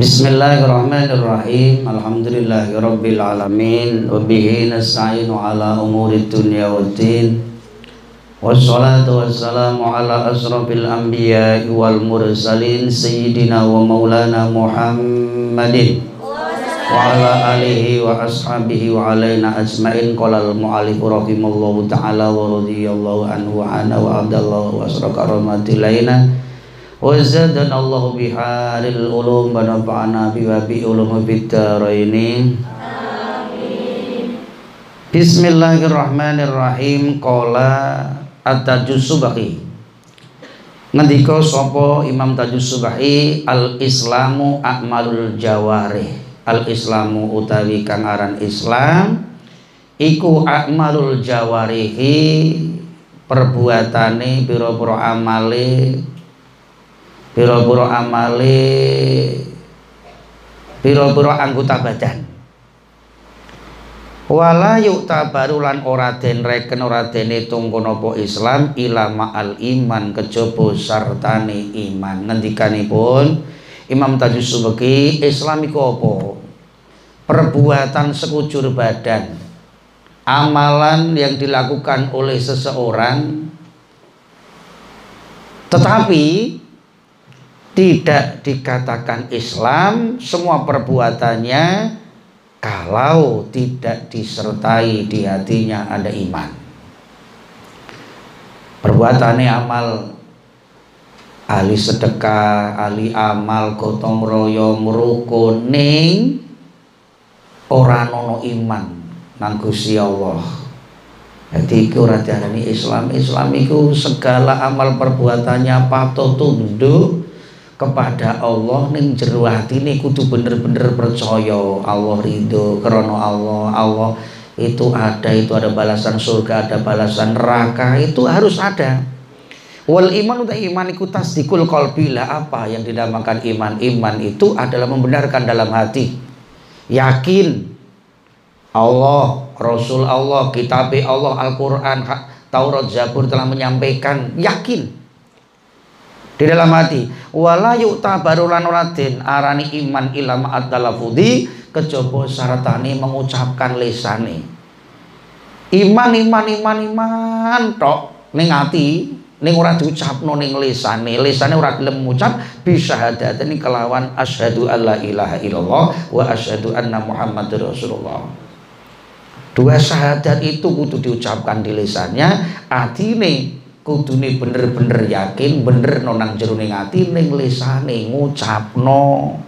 Bismillahirrahmanirrahim. Alhamdulillahirabbil alamin wa bihi nasta'inu ala umuri dunya waddin. Wassalatu wassalamu ala asrafil anbiya'i wal mursalin sayyidina wa maulana Muhammadin wa ala alihi wa ashabihi wa alaina ajmain qala al muallif rahimallahu taala wa radhiyallahu anhu wa ana wa abdallahu wa asraka biharil ulum wa nafa'ana bi wa bi ulum bidaraini Bismillahirrahmanirrahim. Qala at-tajus subahi ngendika sapa Imam Tajus Subahi al islamu akmalul jawarih. Al islamu utawi kang aran Islam. Iku akmalul jawarihi perbuatane pira-pira amale pira-pira amale pira-pira anggota badan. Wala yuk tabaru lan ora den reken ora den hitung kono Islam ilama al iman kejaba sartane iman. Ngendikanipun Imam Tajus Subeki Islam iku apa? Perbuatan sekujur badan. Amalan yang dilakukan oleh seseorang Tetapi Tidak dikatakan Islam Semua perbuatannya Kalau tidak disertai di hatinya ada iman Perbuatannya amal ahli sedekah, ahli amal, gotong royong, rukun ning ora nono iman nang Gusti Allah. Jadi iku Islam. Islam itu segala amal perbuatannya patut tunduk kepada Allah ning jero atine kudu bener-bener percaya Allah ridho karena Allah Allah itu ada itu ada balasan surga ada balasan neraka itu harus ada Wal iman udah iman itu tasdikul qalbila apa yang dinamakan iman? Iman itu adalah membenarkan dalam hati. Yakin Allah, Rasul Allah, kitab Allah, Al-Qur'an, Taurat, Zabur telah menyampaikan yakin di dalam hati. Wala yu'ta barulan uratin arani iman ilama at-talafudi kejaba syaratane mengucapkan lesane. Iman iman iman iman tok ning ati ning ora diucapno ning lisane lisane ora gelem ngucap ini kelawan asyhadu alla ilaha illallah wa asyhadu anna muhammadur rasulullah dua syahadat itu kudu diucapkan di lisannya atine kudune bener-bener yakin bener nonang jero ning ati ning lisane ngucapno.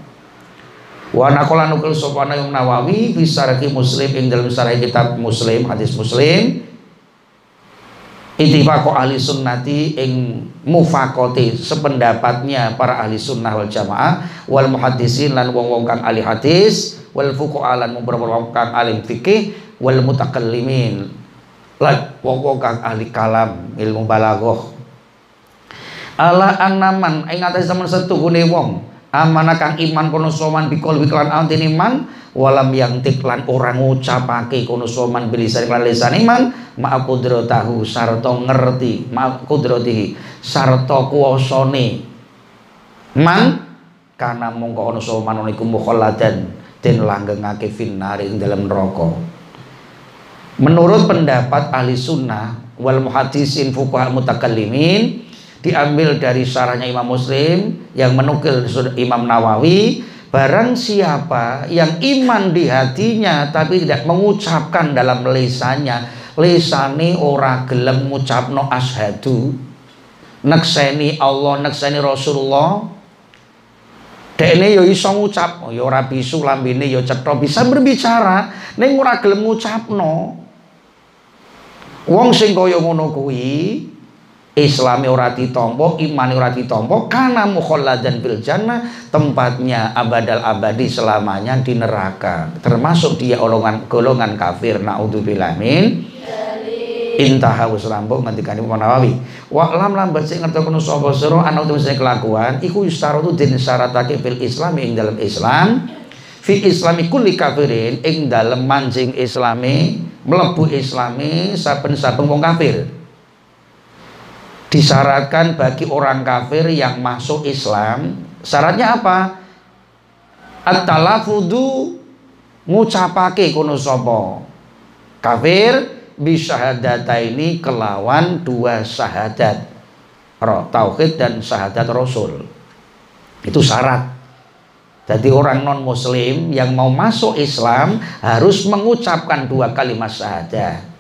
Wa naqala nukul sopana yang nawawi bisa muslim ing dalam sarah kitab muslim hadis muslim. Ittifaqo ahli sunnati ing mufakoti sependapatnya para ahli sunnah wal jamaah wal muhaddisin lan wong-wong kang ahli hadis wal fuqaha lan wong kang alim fikih wal mutakallimin lan wong-wong kang ahli kalam ilmu balaghah. Ala annaman ing atas zaman setuhune wong amanah kang iman kono soman bikol biklan antin iman walam yang tiklan orang ngucapake kono soman bilisan iklan lisan iman ma'a kudratahu sarto ngerti ma'a kudratihi sarto kuwasane. Man karena mongko ono soman iku mukhalladan den langgengake finnari ing dalam neraka menurut pendapat ahli sunnah wal muhaddisin fuqaha mutakallimin diambil dari syarahnya Imam Muslim yang menukil Imam Nawawi Barang siapa yang iman di hatinya tapi tidak mengucapkan dalam lisannya, lisani ora gelem ngucapno ashadu, nekseni Allah, nekseni Rasulullah. Dekne yo iso ngucap, yo ora bisu lambene yo cetha bisa berbicara, ning ora gelem ngucapno. Wong sing kaya ngono kuwi Islami ora ditampa, imani ora ditampa, kana mukhalladan fil jannah, tempatnya abadal abadi selamanya di neraka. Termasuk dia golongan golongan kafir naudzubillah min. Intaha wis rampung ngendikane Imam Nawawi. Wa lam lam baca ngerti kono sapa sira ana kelakuan iku yustaratu den syaratake fil Islam ing dalam Islam fi islami kulli kafirin ing dalam mancing islami mlebu islami saben-saben wong kafir. Disyaratkan bagi orang kafir yang masuk Islam syaratnya apa? At-talafudu ngucapake kono sapa? Kafir bisyahadata ini kelawan dua syahadat tauhid dan syahadat rasul. Itu syarat jadi orang non muslim yang mau masuk Islam harus mengucapkan dua kalimat syahadat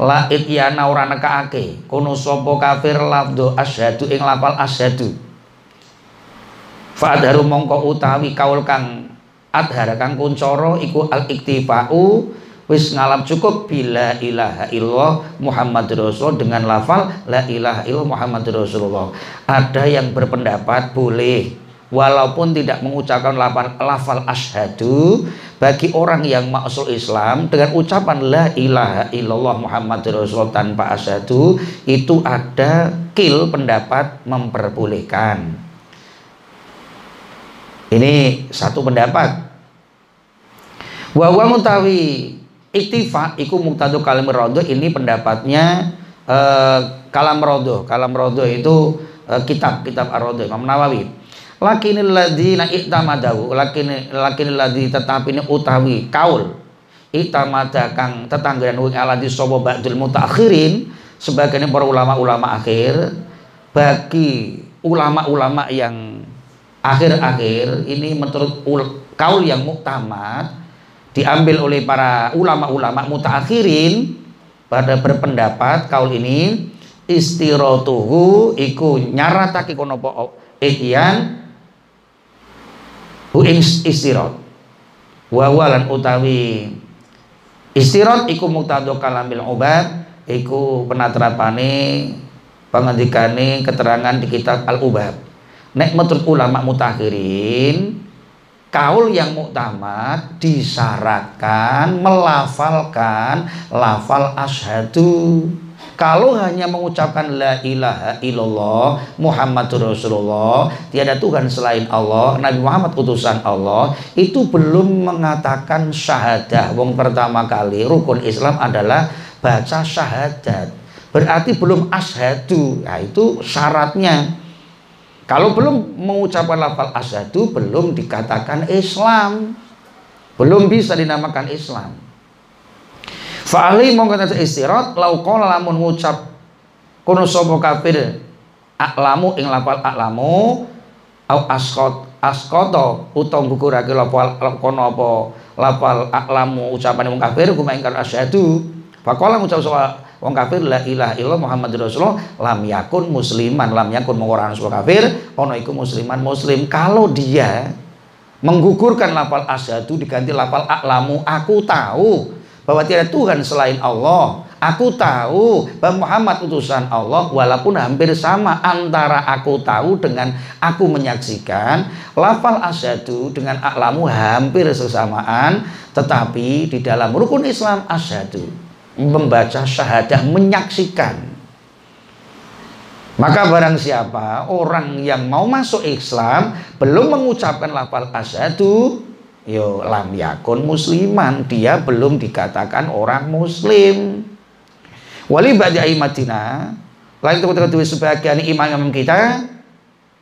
la ityana ora nekake. Kono sapa kafir lafdhu asyhadu ing lafal asyhadu. Fa adharu mongko utawi kaul kang adhara kang kuncara iku al iktifau wis ngalap cukup bila ilaha illallah Muhammad Rasul dengan lafal la ilaha illallah Muhammad Rasulullah. Ada yang berpendapat boleh walaupun tidak mengucapkan lafal, lafal asyhadu bagi orang yang masuk Islam dengan ucapan la ilaha illallah Muhammad Rasulullah tanpa asyhadu itu ada kil pendapat memperbolehkan. Ini satu pendapat. Wa mutawi iktifa iku muktadu kalam rodo ini pendapatnya eh, kalam rodo. Kalam rodo itu eh, kitab kitab ar-rodo Imam Nawawi lakinil ladzina i'tamadahu lakin lakinil ladzi tetapi ini utawi kaul. I'tamada kang tetangga wing aladi sapa ba'dul mutaakhirin sebagian para ulama-ulama akhir bagi ulama-ulama yang akhir-akhir ini menurut kaul yang muktamad diambil oleh para ulama-ulama mutaakhirin pada berpendapat kaul ini istiratuhu iku nyaratake kono apa ihyan hu ing istirat wa utawi istirat iku muktado kalamil ubad iku penatrapane pengendikane keterangan di kitab al ubab nek menurut ulama mutakhirin kaul yang muktamad disyaratkan melafalkan lafal asyhadu kalau hanya mengucapkan la ilaha illallah Muhammadur Rasulullah, tiada Tuhan selain Allah, Nabi Muhammad utusan Allah, itu belum mengatakan syahadah. Wong pertama kali rukun Islam adalah baca syahadat. Berarti belum asyhadu. Nah, itu syaratnya. Kalau belum mengucapkan lafal asyhadu belum dikatakan Islam. Belum bisa dinamakan Islam. Fa'ali mongko kata istirat lau qala lamun ngucap kono sapa kafir aklamu ing lapal aklamu au askot askoto utawa gugurake lapal kono apa lapal aklamu ucapan wong kafir kuma ingkar asyhadu. Faqala ngucap sapa wong kafir la ilaha illallah Muhammad Rasulullah lam yakun musliman. Lam yakun mengoran sapa kafir ono iku musliman muslim. Kalau dia menggugurkan lapal asyhadu diganti lapal aklamu aku tahu bahwa tiada Tuhan selain Allah. Aku tahu bahwa Muhammad utusan Allah walaupun hampir sama antara aku tahu dengan aku menyaksikan. Lafal asyadu dengan aklamu hampir sesamaan. Tetapi di dalam rukun Islam asyadu membaca syahadah menyaksikan. Maka barang siapa orang yang mau masuk Islam belum mengucapkan lafal asyadu yo lam yakun musliman dia belum dikatakan orang muslim Wali ba'di aimatina lain ketika sebagian imam-imam kita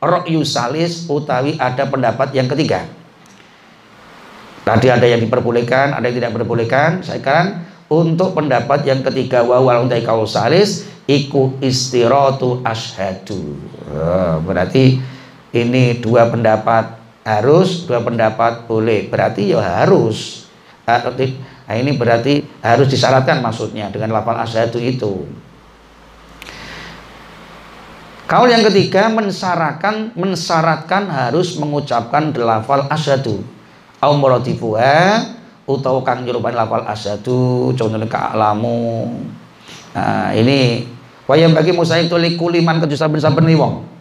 ra'yu salis utawi ada pendapat yang ketiga. Tadi ada yang diperbolehkan, ada yang tidak diperbolehkan. Saya kan untuk pendapat yang ketiga wawal untai salis iku istiratu ashadu. Oh, berarti ini dua pendapat harus, dua pendapat boleh. Berarti ya harus. Nah ini berarti harus disyaratkan maksudnya dengan lafal asyhadu itu. Kaul yang ketiga mensyaratkan mensyaratkan harus mengucapkan lafal asyhadu. Au muradifuha utawa kang nyerupakan lafal asyhadu contohnya ka'lamu. Nah, ini wayang bagi musa itu likuliman ke saben-saben wong.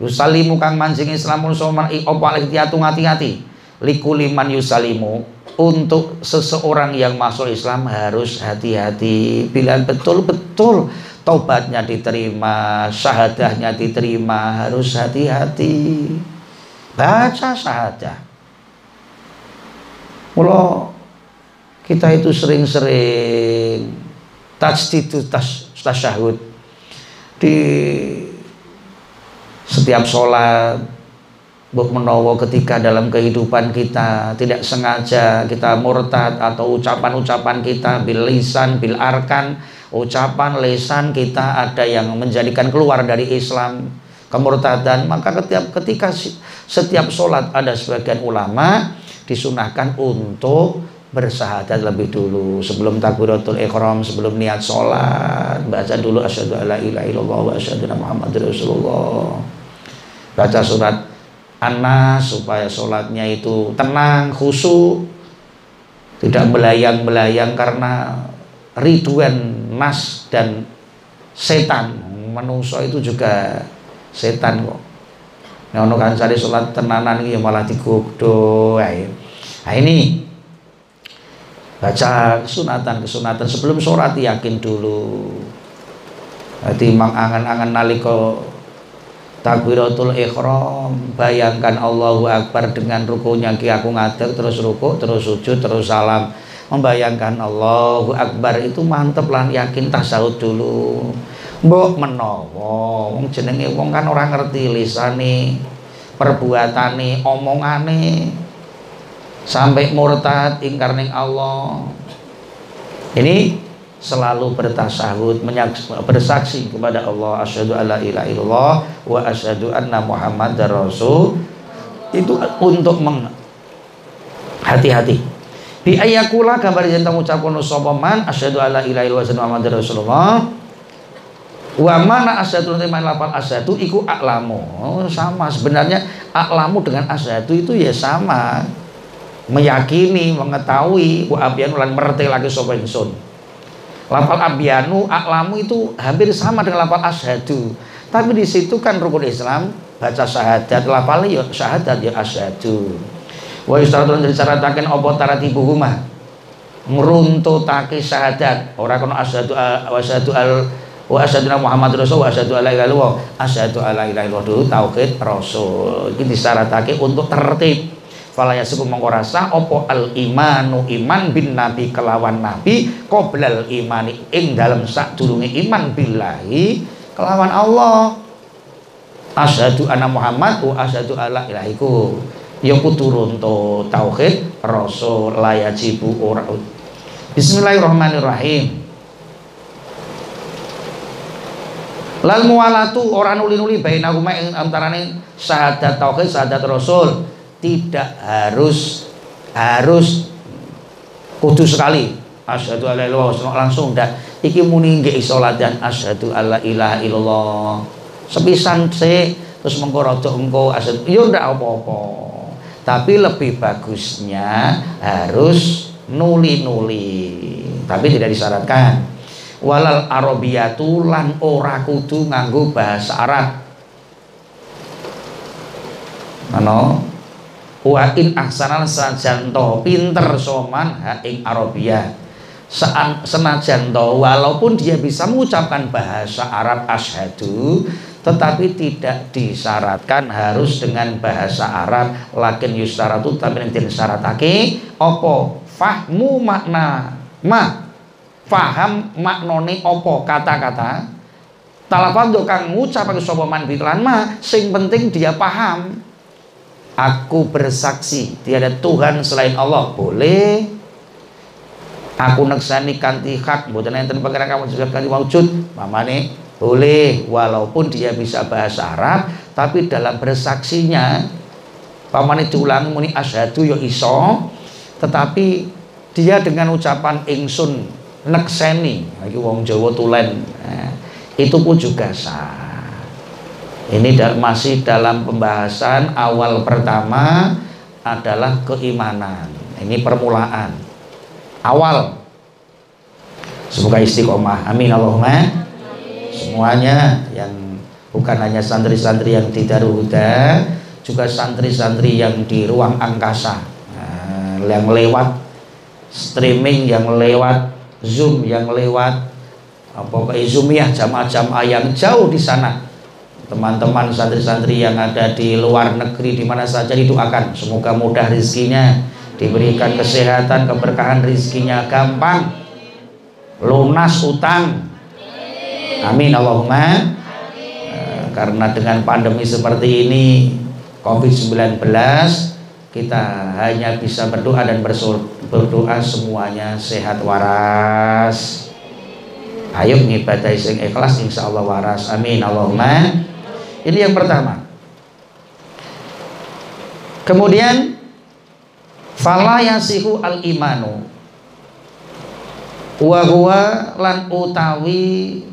Yusalimu kang mancing Islamun soman opo alih hati-hati. Likuliman yusalimu untuk seseorang yang masuk Islam harus hati-hati. Bila betul-betul tobatnya diterima syahadahnya diterima harus hati-hati. Baca syahadah. Mula kita itu sering-sering tajdid tas tasyahud. Di setiap sholat Buk menowo ketika dalam kehidupan kita tidak sengaja kita murtad atau ucapan-ucapan kita bil lisan bil arkan ucapan lesan kita ada yang menjadikan keluar dari Islam kemurtadan maka setiap ketika setiap sholat ada sebagian ulama disunahkan untuk bersahadat lebih dulu. Sebelum takbiratul ikhram sebelum niat sholat baca dulu asyhadu alla ilaha illallah wa asyhadu muhammadar rasulullah baca surat anas supaya sholatnya itu tenang, khusyuk, tidak belayang-belayang karena ridwan nas dan setan. Manusia itu juga setan kok. Nah, ono cari sholat tenanan ini malah digugdo. Nah ini baca kesunatan kesunatan sebelum sholat yakin dulu. Jadi mang angan-angan naliko takbiratul ikhram bayangkan Allahu Akbar dengan rukunya. Ki aku ngadeg terus ruku terus sujud terus salam. Membayangkan Allahu Akbar itu mantep lah yakin tasawuf dulu. Mbok menawa wong jenenge wong kan orang ngerti lisane perbuatane omongane. Sampai murtad ingkar ning Allah. Ini selalu bertasahud bersaksi kepada Allah asyhadu alla ilaha illallah wa asyhadu anna muhammadar rasul. Itu untuk meng hati-hati. Bi ayakula gambar yang ucapkan sapa man asyhadu alla ilaha illallah wa muhammadar rasulullah. Wa mana asyhadu anna lapal asyhadu iku aklamu sama sebenarnya aklamu dengan asyhadu itu ya sama. Meyakini mengetahui wa abian lan merti lagi sapa ingsun Lafal abyanu, aklamu itu hampir sama dengan lafal asyhadu. Tapi di situ kan rukun Islam baca syahadat, lafal ya syahadat ya asyhadu. Wa yustaratu lan disyarataken apa taratibuhuma. Ngruntutake syahadat. Ora kono asyhadu wa asyhadu al wa asyhadu Muhammad Rasul wa asyhadu alla ilaha illallah. Asyhadu alla ilaha illallah tauhid rasul. Iki disyaratake untuk tertib fala yasiku mongko rasa al imanu iman bin nabi kelawan nabi qoblal imani ing dalam sadurunge iman billahi kelawan Allah. Asyhadu anna Muhammad wa asyhadu alla ilahiku ya turun to tauhid rasul layajibu ora Bismillahirrahmanirrahim. Lal mualatu orang nuli-nuli bainahuma antarane syahadat tauhid syahadat rasul tidak harus harus kudu sekali. Asyhadu alla ilaha illallah langsung dah iki muni nggih iso latihan asyhadu alla ilaha illallah. Sepisan se terus mengko rada engko asyhadu. Yo ndak apa-apa. Tapi lebih bagusnya harus nuli-nuli. Tapi tidak disyaratkan. Walal arabiyatu lan ora kudu nganggo bahasa Arab. Ano wa in ahsanal sajan to pinter soman ha ing Arabia. Senajan to walaupun dia bisa mengucapkan bahasa Arab asyhadu tetapi tidak disyaratkan harus dengan bahasa Arab. Lakin yusaratu tapi yang disyaratake opo fahmu makna ma faham maknone opo kata-kata. Talafadz kang ngucapake sapa man ma sing penting dia paham aku bersaksi tiada Tuhan selain Allah. Boleh. Aku neksani kanti hak. Mboten enten pangeran kamu juga kanti wujud mamane boleh. Walaupun dia bisa bahasa Arab tapi dalam bersaksinya pamane diulangi muni asyhadu yo ya iso. Tetapi dia dengan ucapan ingsun nekseni. Lagi wong Jawa tulen. Nah, itu pun juga sah ini masih dalam pembahasan awal pertama adalah keimanan. Ini permulaan. Awal. Semoga istiqomah. Amin Allahumma. Semuanya yang bukan hanya santri-santri yang di Daruhuda juga santri-santri yang di ruang angkasa. Nah, yang lewat streaming yang lewat Zoom yang lewat apa Zoom ya jamaah-jamaah yang jauh di sana teman-teman santri-santri yang ada di luar negeri di mana saja didoakan. Semoga mudah rizkinya diberikan kesehatan keberkahan rizkinya gampang. Lunas utang. Amin Allahumma. Eh, karena dengan pandemi seperti ini COVID-19 kita hanya bisa berdoa dan berdoa semuanya sehat waras. Ayo ngibadai sing ikhlas insya Allah waras. Amin Allahumma ini yang pertama. Kemudian fala yasihu al imanu wa huwa lan utawi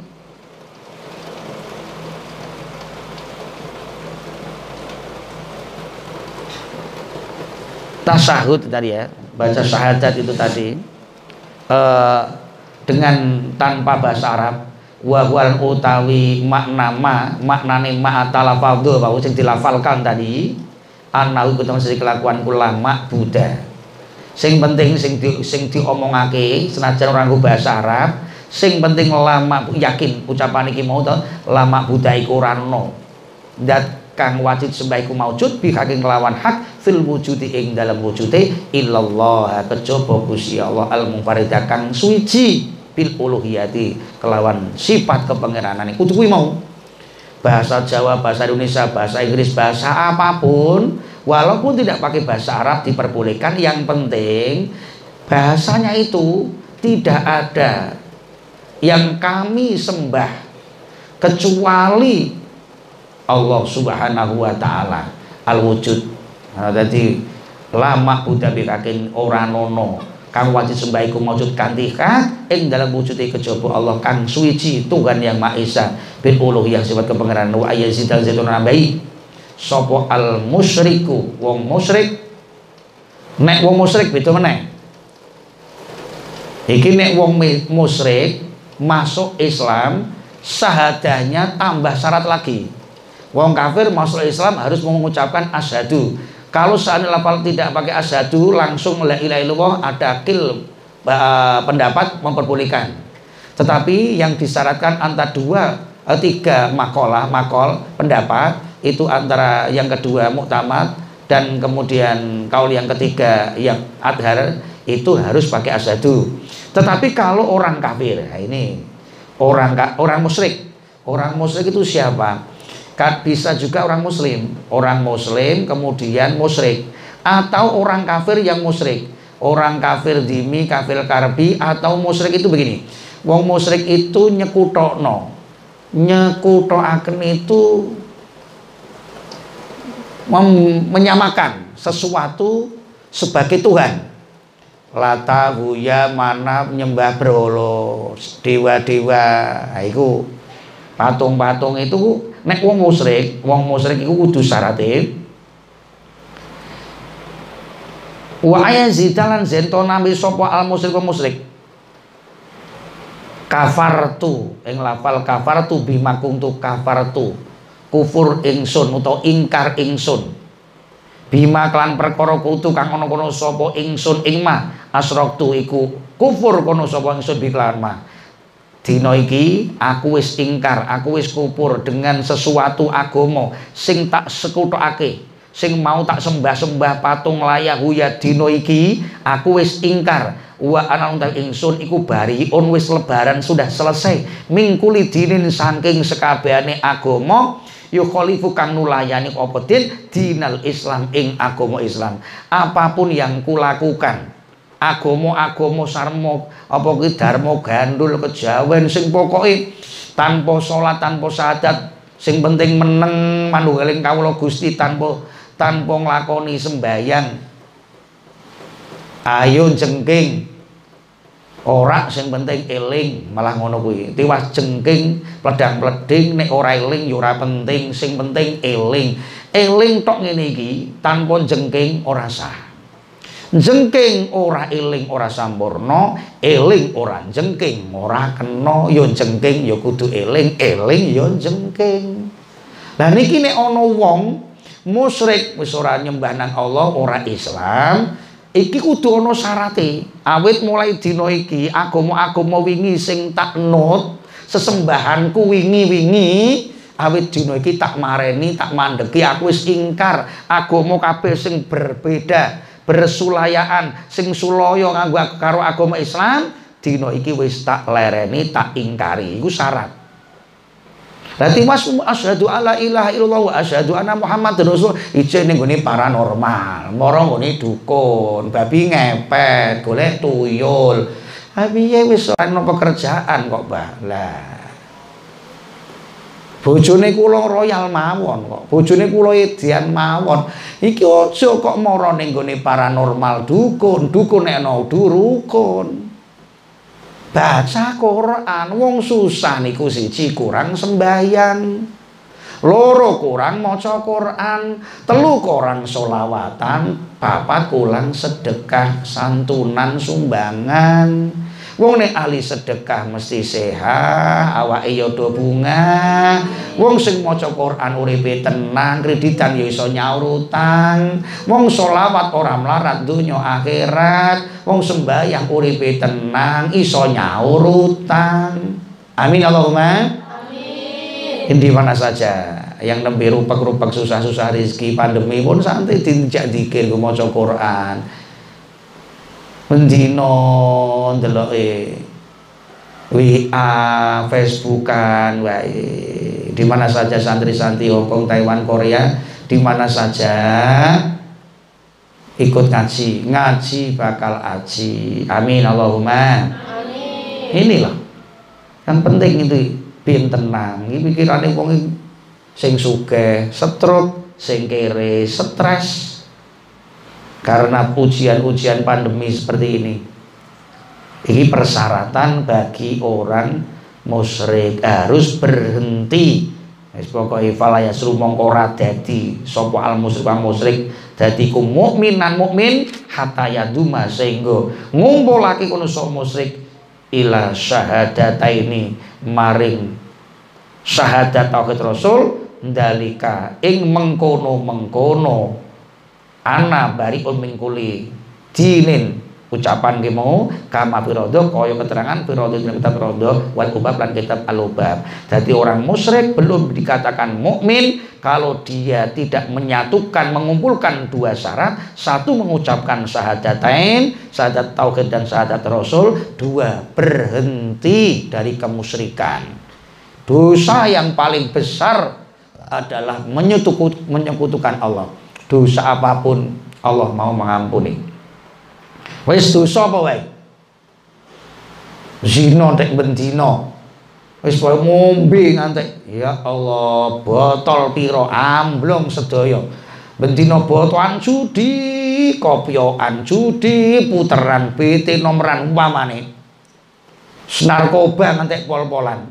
tasahud tadi ya baca syahadat itu tadi uh, dengan tanpa bahasa Arab wa wal utawi makna ma maknane ma talafadhu bahwa sing dilafalkan tadi anahu ketemu sing kelakuan ulama Buddha. Sing penting sing di, sing diomongake senajan orang bahasa Arab sing penting lama yakin ucapan iki mau to lama Buddha iku ora ono. Kang wajib sembah iku maujud bihaqin kelawan hak fil wujudi ing dalam wujude illallah. Kejaba Gusti Allah al munfaridah kang suci bil uluhiyati kelawan sifat kepangeranan kudu kuwi mau. Bahasa Jawa, bahasa Indonesia, bahasa Inggris, bahasa apa pun walaupun tidak pakai bahasa Arab diperbolehkan. Yang penting bahasanya itu tidak ada yang kami sembah kecuali Allah Subhanahu wa taala. Al wujud. Nah, dadi lama Buddha bikakin ora nono kang wajib sembah iku maujud kanthi ing dalam wujude kejaba Allah kang suci Tuhan yang Maha Esa bil uluhiyah sifat kepengeran wa ayyazid zaitun nabai sapa al musyriku wong musyrik nek wong musyrik beda meneh. Iki nek wong musyrik masuk Islam sahadahnya tambah syarat lagi. Wong kafir masuk Islam harus mengucapkan asyhadu. Kalau seandainya lafal tidak pakai asyhadu langsung la ilaha illallah ada kil pendapat memperbolehkan. Tetapi yang disyaratkan antara dua eh, tiga makolah makol pendapat itu antara yang kedua muktamad dan kemudian kaul yang ketiga yang adhar itu harus pakai asyhadu. Tetapi kalau orang kafir, nah ini orang orang musyrik, orang musyrik itu siapa? Bisa juga orang muslim. Orang muslim kemudian musyrik. Atau orang kafir yang musyrik. Orang kafir dimi kafir karbi atau musyrik itu begini. Wong musyrik itu nyekutokno. Nyekutoaken itu menyamakan sesuatu sebagai Tuhan. Lata huya mana nyembah berhala. Dewa-dewa. Nah, itu patung-patung itu nek wong musyrik wong musyrik itu kudu syaratin. Wa ayazidalan zento nambi sopo al musyrik musyrik? Kafartu ing lafal kafartu bima kuntu kafartu. Kufur ingsun utawa ingkar ingsun. Bima klan perkara kutu kang ana kono sapa ingsun ing mah asraktu iku kufur kono sapa ingsun bi klan mah dina iki aku wis ingkar aku wis kufur dengan sesuatu agama sing tak sekutokake sing mau tak sembah-sembah patung layak huya dina iki aku wis ingkar. Wa ana utawi ingsun iku bariun wis lebaran sudah selesai. Mingkuli dinin saking sekabehane agama yukhalifu kang nulayani apa din? Dinal Islam ing agama Islam. Apa pun yang kulakukan agama-agama sarmo apa kuwi dharma gandul kejawen sing pokoke tanpa salat tanpa syahadat sing penting meneng manunggaling kawula Gusti tanpa tanpa nglakoni sembayang ayo jengking. Ora sing penting eling malah ngono kuwi. Tiwas jengking pledang pleding nek ora eling ya ora penting. Sing penting eling. Eling tok ngene iki tanpa jengking ora sah jengking ora eling ora sampurna eling ora jengking. Ora kena ya jengking ya kudu eling eling ya jengking. Lah niki nek ana wong musyrik wis ora nyembah nang Allah ora Islam iki kudu ana syarate. Awit mulai dina iki agama-agama wingi sing tak not sesembahanku wingi-wingi awit dina iki tak mareni tak mandeki aku wis ingkar. Agama kabeh sing berbeda bersulayaan sing sulaya nganggo karo agama Islam dina iki wis tak lereni tak ingkari iku syarat Berarti mas asyhadu alla ilaha illallah wa asyhadu anna Muhammad rasul ijo ning gone paranormal, mara gone dukun, babi ngepet, golek tuyul. Ha piye wis ana pekerjaan kok, Mbah. Lah. Bojone kula royal mawon kok. Bojone kula edian mawon. Iki aja kok mara ning gone paranormal dukun, dukun nek ana durukun. baca Quran wong susah niku siji kurang sembahyang loro kurang maca Quran telu kurang solawatan papat kurang sedekah santunan sumbangan Wong nek ahli sedekah mesti sehat, awake ya do bunga. Wong sing maca Quran uripe tenang, kreditan ya iso nyaur utang. Wong selawat ora melarat donya akhirat. Wong sembahyang uripe tenang, iso nyaur utang. Amin Allahumma. Amin. Di mana saja yang nembe rupak-rupak susah-susah rezeki pandemi pun santai dijak dikir maca Quran mendino ndeloke WA, Facebookan, wae. Di mana saja santri-santri Hongkong, Taiwan, Korea, di mana saja ikut ngaji, ngaji bakal aji. Amin Allahumma. Amin. Inilah yang penting itu bin tenang. Ini pikirannya wong sing sugih, stroke, sing kere, stres, karena ujian-ujian pandemi seperti ini. Ini persyaratan bagi orang musyrik harus berhenti. Wis pokoke fala yasru mongko ora dadi al musyrik wa musyrik dadi ku mukminan mukmin hatta yaduma sehingga ngumpulake kono sapa musyrik ila syahadataini maring syahadat tauhid rasul ndalika ing mengkono-mengkono ana bari min kuli dinin ucapan ki mau kama firodo kaya keterangan firodo dalam kitab firodo wal ubab dan kitab al ubab jadi orang musyrik belum dikatakan mukmin kalau dia tidak menyatukan mengumpulkan dua syarat satu mengucapkan syahadatain syahadat tauhid dan syahadat rasul dua berhenti dari kemusyrikan. Dosa yang paling besar adalah menyekutukan Allah dosa apa pun Allah mau mengampuni. Wis dosa apa wae? Zina tek bendina wis pokoke ngombe ngantek. Ya Allah botol piro? Amblong sedaya. Bendina botolan judi kopioan judi puteran BT nomeran umpamane. Narkoba ngantek pol-polan.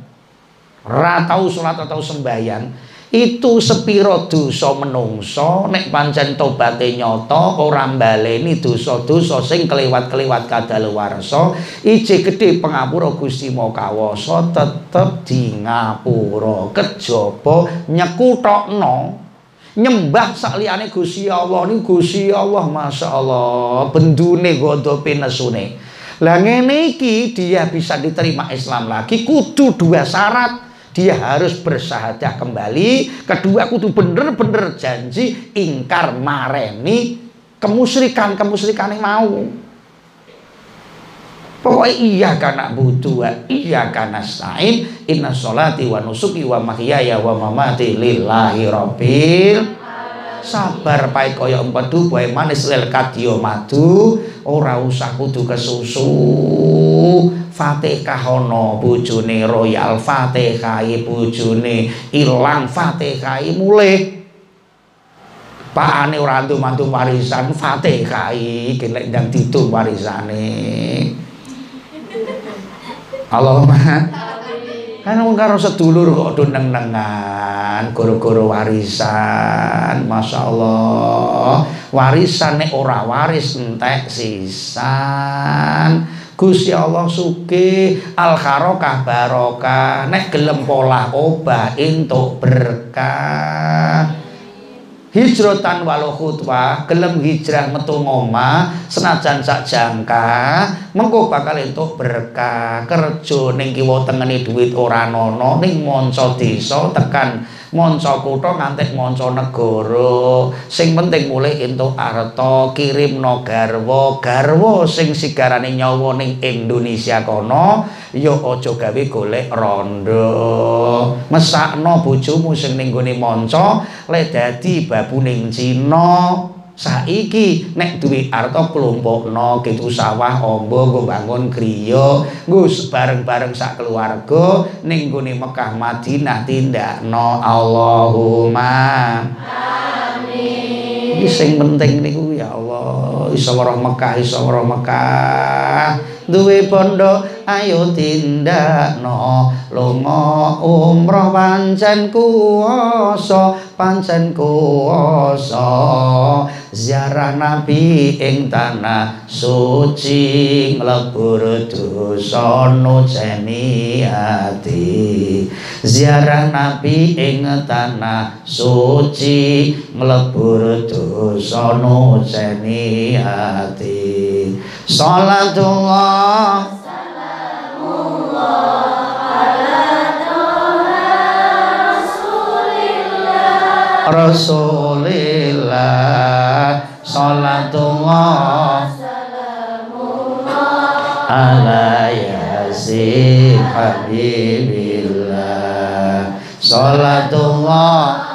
Ra tau salat atau sembahyang itu sepiro dosa menungso. Nek pancen tobaté nyata ora mbaleni dosa-dosa sing kelewat-kelewat kadaluwarsa. Ije gedhe pangapura Gusti Makawasa tetep di ngapura. Kejaba nyekutokno. Nyembah sakliyane Gusti Allah niku Gusti Allah masyaallah. Bendune godope nesune lah ngene iki dia bisa diterima Islam lagi. Kudu dua syarat dia harus bersahadah kembali. Kedua kudu bener-bener janji ingkar mareni kemusrikan kemusrikan yang mau. Pokoknya iya karena butuh iya karena stain inna sholati wa nusuki wa mahyaya wa mamati lillahi rabbil sabar pai kaya empedu bae manis lel kadya madu. Ora usah kudu kesusu Fatihah ana bojone royal Fatihah bojone ilang Fatihah mulih. Pakane ora mantu warisan Fatihah iki lek ndang ditu warisane. Allahumma. Kan wong karo sedulur kok do neng-nengan goro-goro warisan Masya Allah warisan nek ora waris entek sisan Gusti Allah suki al kharokah barokah nek gelem pola obah entuk berkah. Hijratan walau khutbah gelem hijrah metu ngoma senajan sak jangka mengko bakal entuk berkah. Kerja ning kiwa tengene duit ora ana ning manca desa tekan manca kutha ngantek manca negara. Sing penting mulih entuk arta kirimno garwa. Garwa sing sigarane nyawa ning Indonesia kono ya aja gawe golek rondo. Mesakno bojomu sing ning gone manca le dadi babu ning Cina saiki nek duwe arta kelompokno gitu sawah ombo nggo bangun griya nggo bareng-bareng sak keluarga ning gone Mekah Madinah tindakno Allahumma. Amin. Iki sing penting niku ya Allah. Iso Mekah iso Mekah. Duwe bondo ayo tindakno lunga umroh pancen kuwasa pancen kuwasa. Ziarah nabi ing tanah suci nglebur dosa nuceni ati. Ziarah nabi ing tanah suci nglebur dosa nuceni ati. Salatullah Rasulillah Salatullah. Ala yasin Habibillah Salatullah.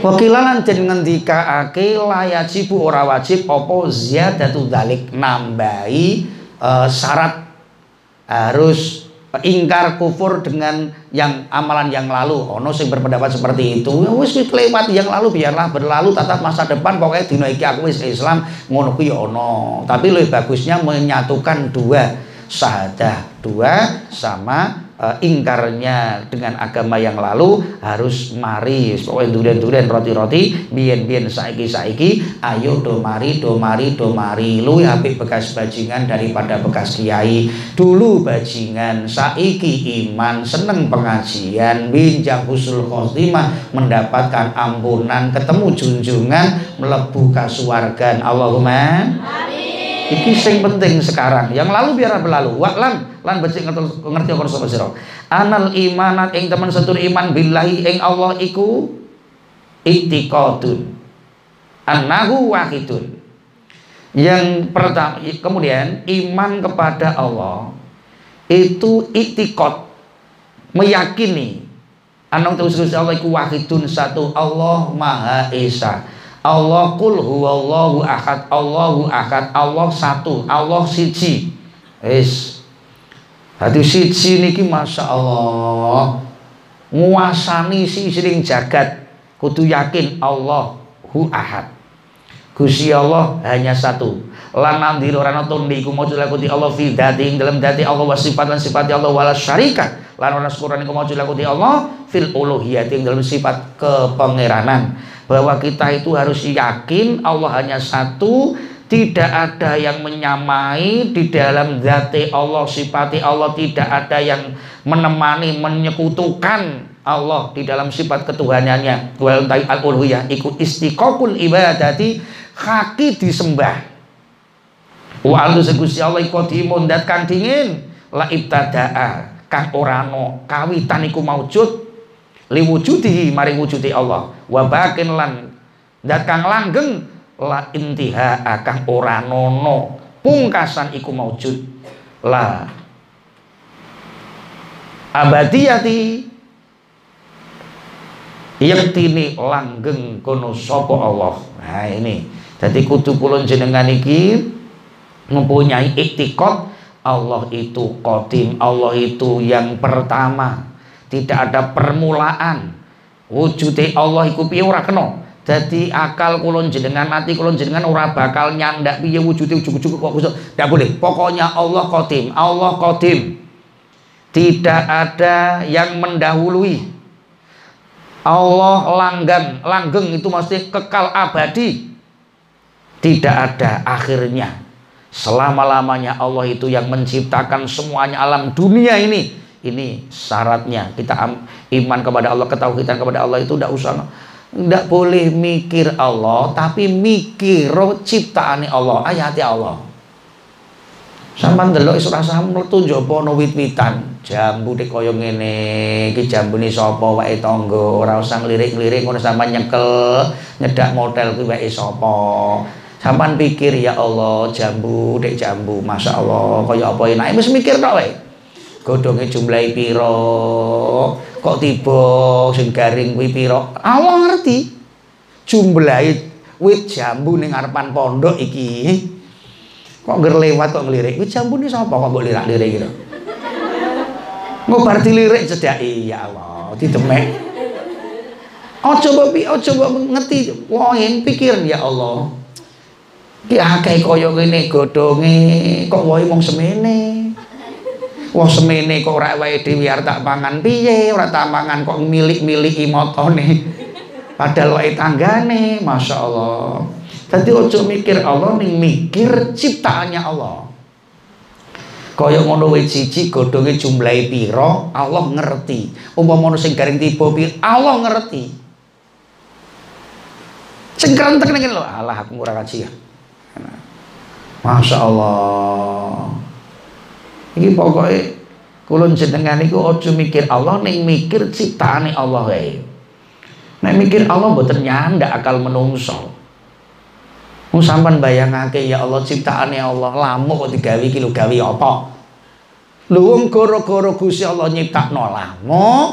Wakilan jen ngendikaake layajibu ora wajib apa ziyadatu dalik nambahi uh, syarat harus ingkar kufur dengan yang amalan yang lalu. Ono sing berpendapat seperti itu. Ya wis kelewat yang lalu biarlah berlalu tatap masa depan. Pokoknya dino iki aku wis Islam ngono ku ya ono. Tapi lebih bagusnya menyatukan dua syahadah dua sama uh, ingkarnya dengan agama yang lalu harus mari pokoknya durian-durian roti-roti biyen-biyen saiki-saiki ayo do mari do mari do mari. Lu apik bekas bajingan daripada bekas kiai. Dulu bajingan saiki iman seneng pengajian binjang husul khotimah mendapatkan ampunan ketemu junjungan melebu kasuwargan. Allahumma Iki sing penting sekarang. Yang lalu biar berlalu. Waklan lan becik ngerti karo sapa sira. Anal imanat ing teman setur iman billahi ing Allah iku iktiqadun. Annahu wahidun. Yang pertama kemudian iman kepada Allah itu iktikad meyakini Anang terus Allah iku wahidun satu Allah Maha Esa Allah kul huwallahu ahad Allahu ahad Allah satu Allah siji. Wis. Hati siji niki Masya Allah Nguasani si sering jagat Kudu yakin Allah hu ahad. Gusti Allah hanya satu. Lan nandir ora ana tundi iku maca lakuti Allah fi dzati dalam dzati Allah wa sifat lan sifat Allah wala syarika lan ora syukuran iku maca lakuti Allah fil uluhiyati dalam sifat kepangeranan bahwa kita itu harus yakin Allah hanya satu tidak ada yang menyamai di dalam zati Allah sifati Allah tidak ada yang menemani menyekutukan Allah di dalam sifat ketuhanannya. Wal al uluhiyah iku istiqaqul ibadati kaki disembah. Wa alu segusti Allah iku dimundat kang dingin. La ibtadaa kang orano kawitan iku maujud liwujudi mari wujudi Allah. Wa bakin lan dat kang langgeng la intiha kang ora nono. Pungkasan iku maujud. La abadiyati yaktini langgeng kono sapa Allah. Nah ini. Jadi kudu kula jenengan iki mempunyai iktikot Allah itu kodim Allah itu yang pertama tidak ada permulaan. Wujudnya Allah itu piye ora kena? Jadi akal kulon jenengan mati kulon jenengan ora bakal nyandak piye wujudnya ujug-ujug kok tidak boleh. Pokoknya Allah kodim Allah kodim tidak ada yang mendahului. Allah langgang langgeng itu mesti kekal abadi. Tidak ada akhirnya. Selama-lamanya Allah itu yang menciptakan semuanya alam dunia ini ini syaratnya kita iman kepada Allah ketauhidan kepada Allah itu tidak usah tidak boleh mikir Allah tapi mikir ciptaan Allah ayati Allah Sampai delok iso rasa njaba ana wit-witan. Jambu nek kaya ngene, iki jambune sapa wae tangga, ora usah nglirik-nglirik ngono sampean nyekel, nyedak model kuwi wae sapa. Sampan pikir ya Allah jambu dek jambu Masya Allah apa enak Mesti mikir tok Godhonge jumlahi piro? Kok tiba sing garing kuwi piro? Allah ngerti. Jumlahi wit jambu ning ngarepan pondok iki. Kok nger lewat kok ngelirik? Wit jambu ini sapa? Kok mbok lirak-lirik gitu? Ngobar dilirik cedaki ya Allah ditemek Oh coba oh coba ngerti wah pikir ya Allah. Ki akeh kaya ngene godhonge kok wae mung semene. Wah semene kok ora wae dhewe arep tak pangan piye, ora tak mangan kok milik-miliki motone. Padahal wae tanggane, Masya Allah. Dadi ojo mikir Allah ning mikir ciptaannya Allah. Kaya ngono wae siji godhonge jumlahe pira, Allah ngerti. Umpama ono sing garing tiba Allah ngerti. Sing krentek ning lho, alah aku ora kaji ya. Masya Allah ini pokoknya kulon jenengan itu ojo mikir Allah nih mikir ciptaane Allah wae. Nek mikir Allah mboten nyandak akal menungso. Wong sampean bayangake ya Allah ciptaane Allah lamuk kok digawe iki lho gawe apa? Lho wong gara-gara Allah nyiptakno lamuk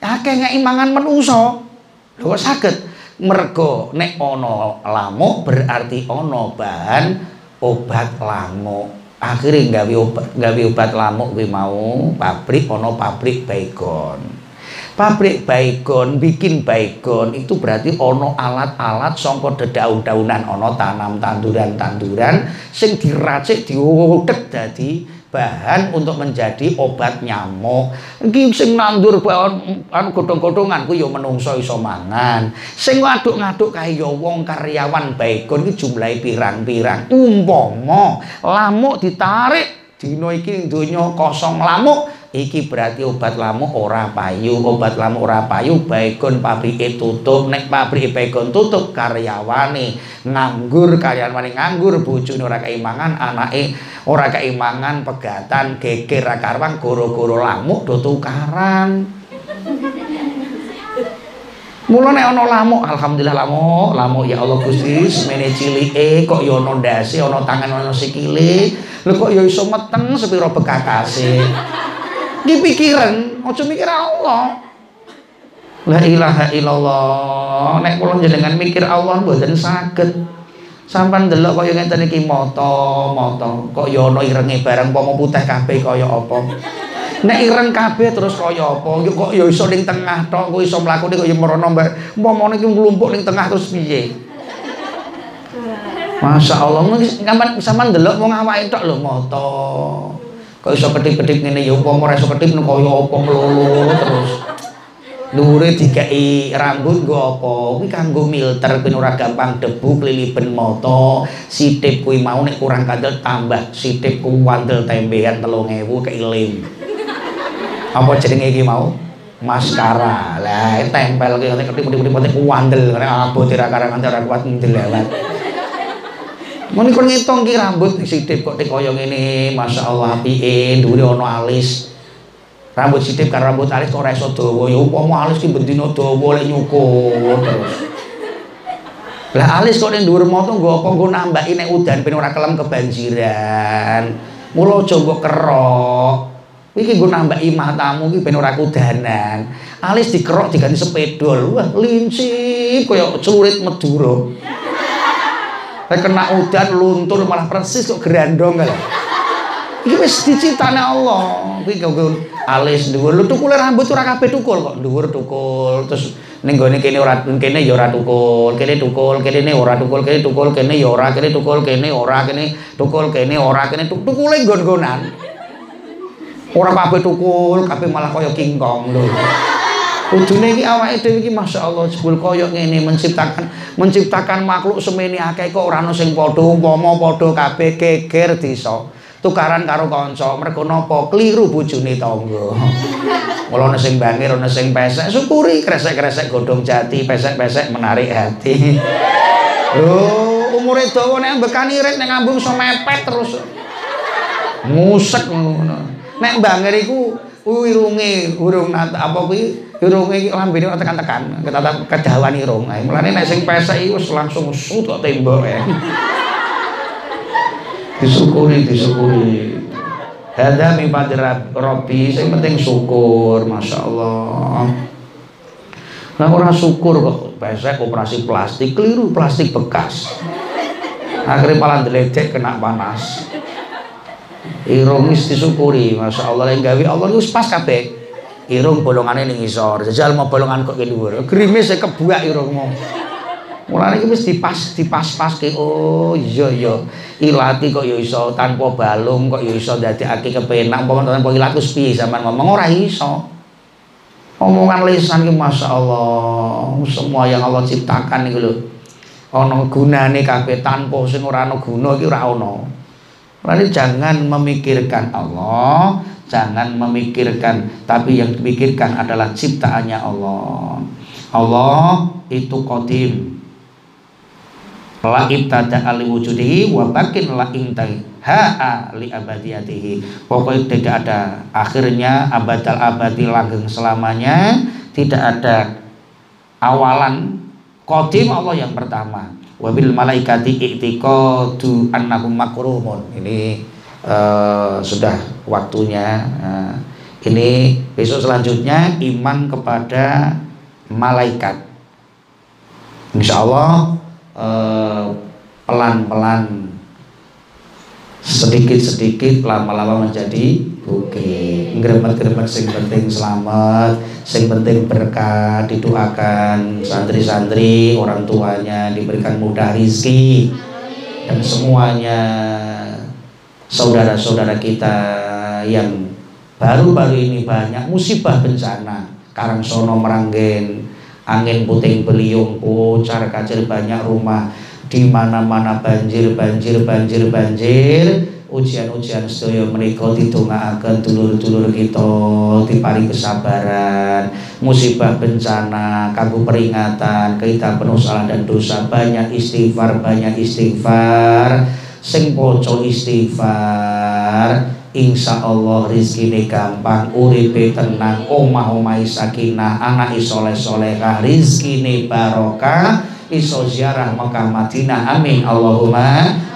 akeh ngeki mangan menungso. Lho kok saged? Mergo nek berarti ana bahan obat lamuk akhirnya gawe obat gawe obat lamuk kuwi mau pabrik ana pabrik baygon pabrik baygon bikin baygon itu berarti ono alat-alat sangka dedaun-daunan ono tanam tanduran-tanduran sing diracik diudek dadi bahan untuk menjadi obat nyamuk. Iki sing nandur anu godhong-godhongan ku ya menungso iso mangan. Sing ngaduk-ngaduk kae ya wong karyawan baikon iki jumlahe pirang-pirang. Umpama lamuk ditarik dina iki donya kosong lamuk iki berarti obat lamuk ora payu obat lamuk ora payu baikon pabrike tutup nek pabrik baikon tutup karyawane nganggur karyawane nganggur bojone ora keimangan anake ora keimangan pegatan geger ra karwang goro-goro lamuk do tukaran Mula nek ana lamuk, alhamdulillah lamuk, lamuk ya Allah Gusti, semene cilike kok ya ana ndase, ana tangan, ana sikile. Lho kok ya iso meteng sepira bekakase. Iki pikiran, aja mikir Allah. La ilaha illallah. Nek kula jenengan mikir Allah mboten saged. Sampan delok kaya ngeten iki moto, moto. Kok ya ana irenge barang pomo putih kabeh kaya apa. Nek ireng kabeh terus kaya apa? Yo kok ya iso ning tengah tok, kok iso mlakune kok ya merono mbak. Umpamane iki nglumpuk ning tengah terus piye? Masya Allah, sampean sampean delok wong awake tok lho moto. Kok iso ketip-ketip ngene ya umpama ora iso ketip kaya apa melulu terus. Dhuwure dikai rambut nggo apa? Kuwi kanggo milter ben ora gampang debu kliliben moto. Sitip kuwi mau nek kurang kandel tambah sitip ku wandel tembean 3000 keilim. Apa jenenge iki mau? Maskara. Lah tempel nek ketip-ketip ku wandel nek abote ra karangan ora kuat ndelewat. Mun kon ngitung ki rambut sitip kok kaya ngene, masyaallah apike, dhuwure ana alis. Rambut sitip karo rambut alis kok ora iso dawa. Ya umpama alis ki bendina dawa lek nyukur. Terus lah alis kok ning dhuwur moto nggo apa nggo nambaki nek udan ben ora kelem kebanjiran. Mula aja mbok kerok. Iki nggo nambaki matamu ki ben ora kudanan. Alis dikerok diganti sepedol wah lincip kaya celurit Madura Kena udan luntur malah persis kok gerandong kan. Iki wis diciptane Allah. Kuwi kok alis dhuwur. Lu tukule rambut ora kabeh tukul kok. Dhuwur tukul terus ning gone kene ora kene ya ora tukul, kene tukul, kene ora tukul, kene tukul, kene ya ora, kene tukul, kene ora, kene tukul, kene ora, kene tukule nggon-nggonan. Ora kabeh tukul, kabeh malah kaya kingkong lho. Kudune iki awake dhewe iki masyaallah jebul kaya ngene menciptakan menciptakan makhluk semene akeh kok ora ono sing padha umpama padha kabeh geger disa. tukaran karo kanca mergo napa? Kliru bojone tangga. Mula ana sing bangir ana sing pesek syukuri kresek-kresek godhong jati pesek-pesek menarik hati. Lho umure dawa nek bekani rit nek ngambung iso mepet terus. Ngusek ngono. Nek bangir iku irunge urung apa kuwi irunge lambene ora tekan-tekan ketatap kedawan irung mulane nek sing pesek iki langsung sut kok tembok ya disyukuri disyukuri Hada mi fadrat Robi, sing penting syukur, masya Allah. Nah orang syukur kok, besek operasi plastik, keliru plastik bekas. Akhirnya malah deledek kena panas. Irungis disyukuri, masya Allah. Yang gawe Allah itu pas kabeh. Irung bolongannya ning isor, jajal mau bolongan kok ke dhuwur. Grimis saya kebuak irungmu. Mulane iki wis dipas dipas-paske. Oh iya iya. Ilati kok ya iso tanpa balung kok ya iso ndadekake kepenak. Umpama tanpa ilat wis piye sampean ngomong ora iso. Omongan lisan ki masyaallah. Semua yang Allah ciptakan iki lho. Ana gunane kabeh tanpa sing ora ana guna iki ora ana. Mulane jangan memikirkan Allah, jangan memikirkan tapi yang dipikirkan adalah ciptaannya Allah. Allah itu qadim, la ibtada ali wujudihi wa bakin la intai ha'a li abadiyatihi. Pokoknya tidak ada akhirnya abadal abadi langgeng selamanya tidak ada awalan. Kodim Allah yang pertama wabil malaikati i'tiqadu annahum makrumun. Ini uh, sudah waktunya. Uh, ini besok selanjutnya iman kepada malaikat. Insya Allah Eh, pelan-pelan sedikit-sedikit lama-lama menjadi bukit gremet-gremet sing penting selamat sing penting berkah didoakan santri-santri orang tuanya diberikan mudah rizki dan semuanya saudara-saudara kita yang baru-baru ini banyak musibah bencana. Karangsono Meranggen angin puting beliung pucar kacir banyak rumah di mana-mana banjir banjir banjir banjir ujian-ujian sedaya menika didongaaken dulur-dulur kita diparing kesabaran musibah bencana kanggo peringatan kita penuh salah dan dosa banyak istighfar banyak istighfar. Sing poco istighfar Insya Allah rizkine gampang uripe tenang omah omah sakinah anak soleh solehah rizkine barokah. Iso ziarah Mekah Madinah amin. Allahumma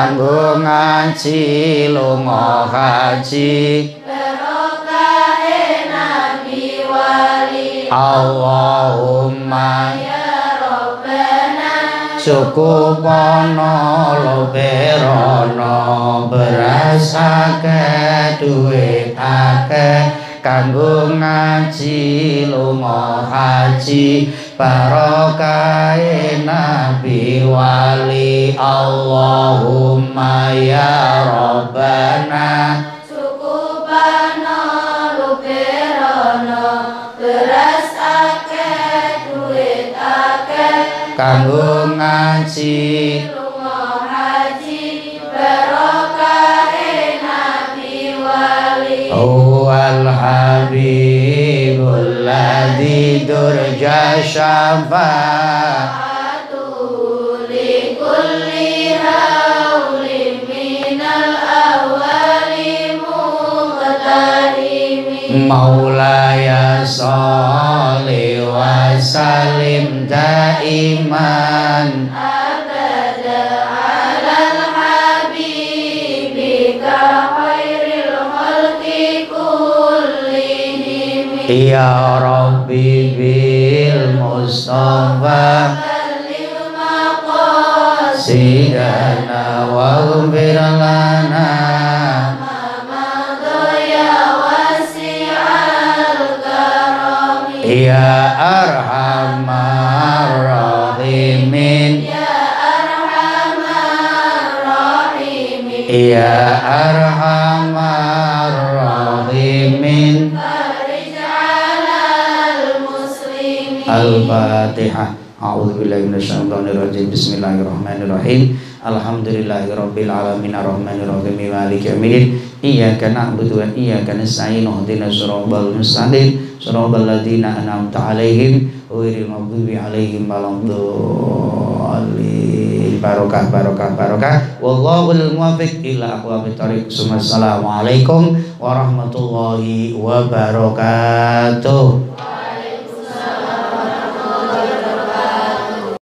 kanggo ngaji lunga haji. Berokahe nabi wali. Allahumma ya Rabbana. Sukupono loberono beras akeh duit akeh. Kanggo ngaji lunga haji barokahe nabi wali Allahumma ya Rabbana. Cukupana luberono beras akeh duit akeh kanggo ngaji. Lunga haji berokahe nabi wali. Huwal habibul ladzi durja syafaat Atuli kulli haulin minal awwali muqtarimi Maulaya sholli wa Ya Rabbi bil Mustafa. Sidana wa lana Ya Arhamar Rahimin. Ya arhamar rahimin. Ya Arhamar Al-Fatihah. A'udzu billahi minasyaitonir rajim Bismillahirrahmanirrahim Alhamdulillahirabbil alamin. Arrahmanir rahim maliki yaumiddin. Iyyaka na'budu wa iyyaka nasta'in. Ihdinas siratal mustaqim. Siratal ladzina an'amta 'alaihim. Ghairil maghdubi 'alaihim waladdallin. Barokah barokah barokah. Wallahul muwaffiq ila aqwamit thoriq Assalamualaikum warahmatullahi wabarakatuh